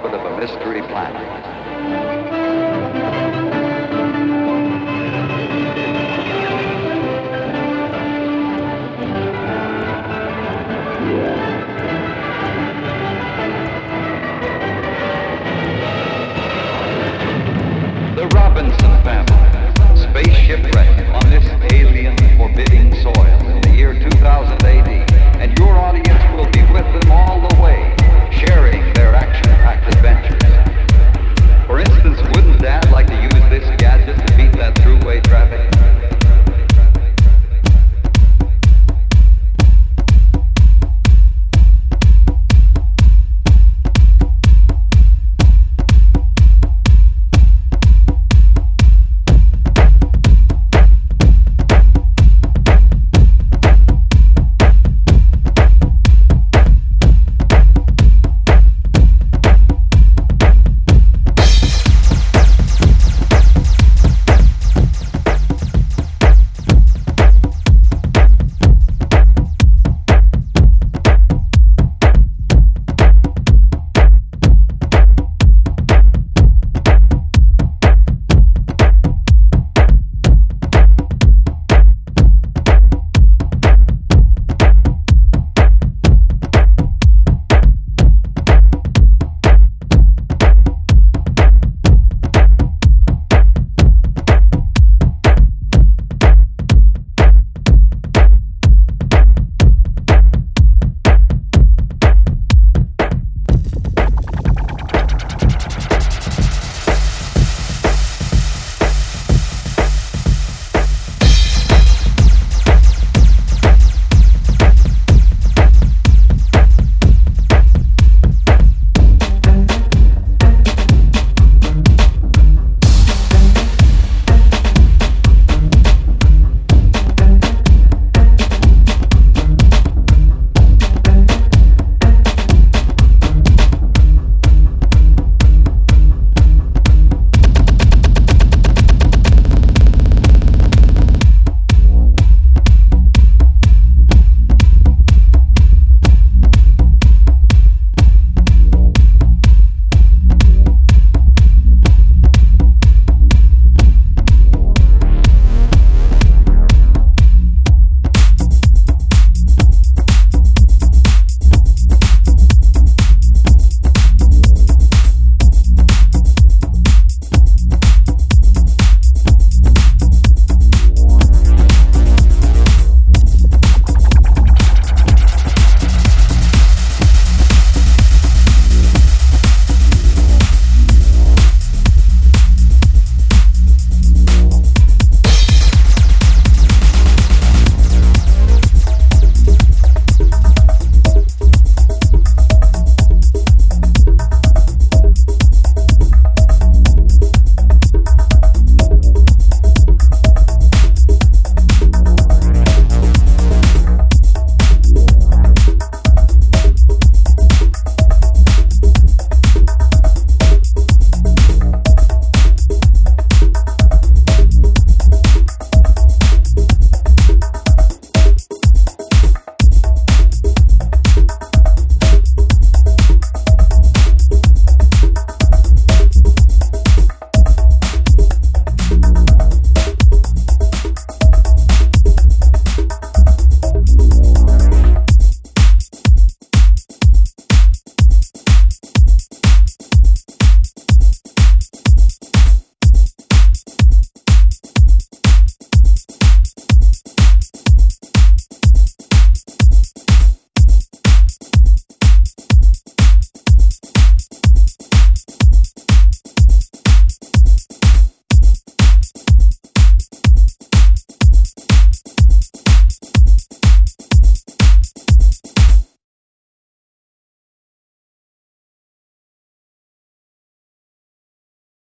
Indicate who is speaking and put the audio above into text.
Speaker 1: drawn into orbit of a mystery planet.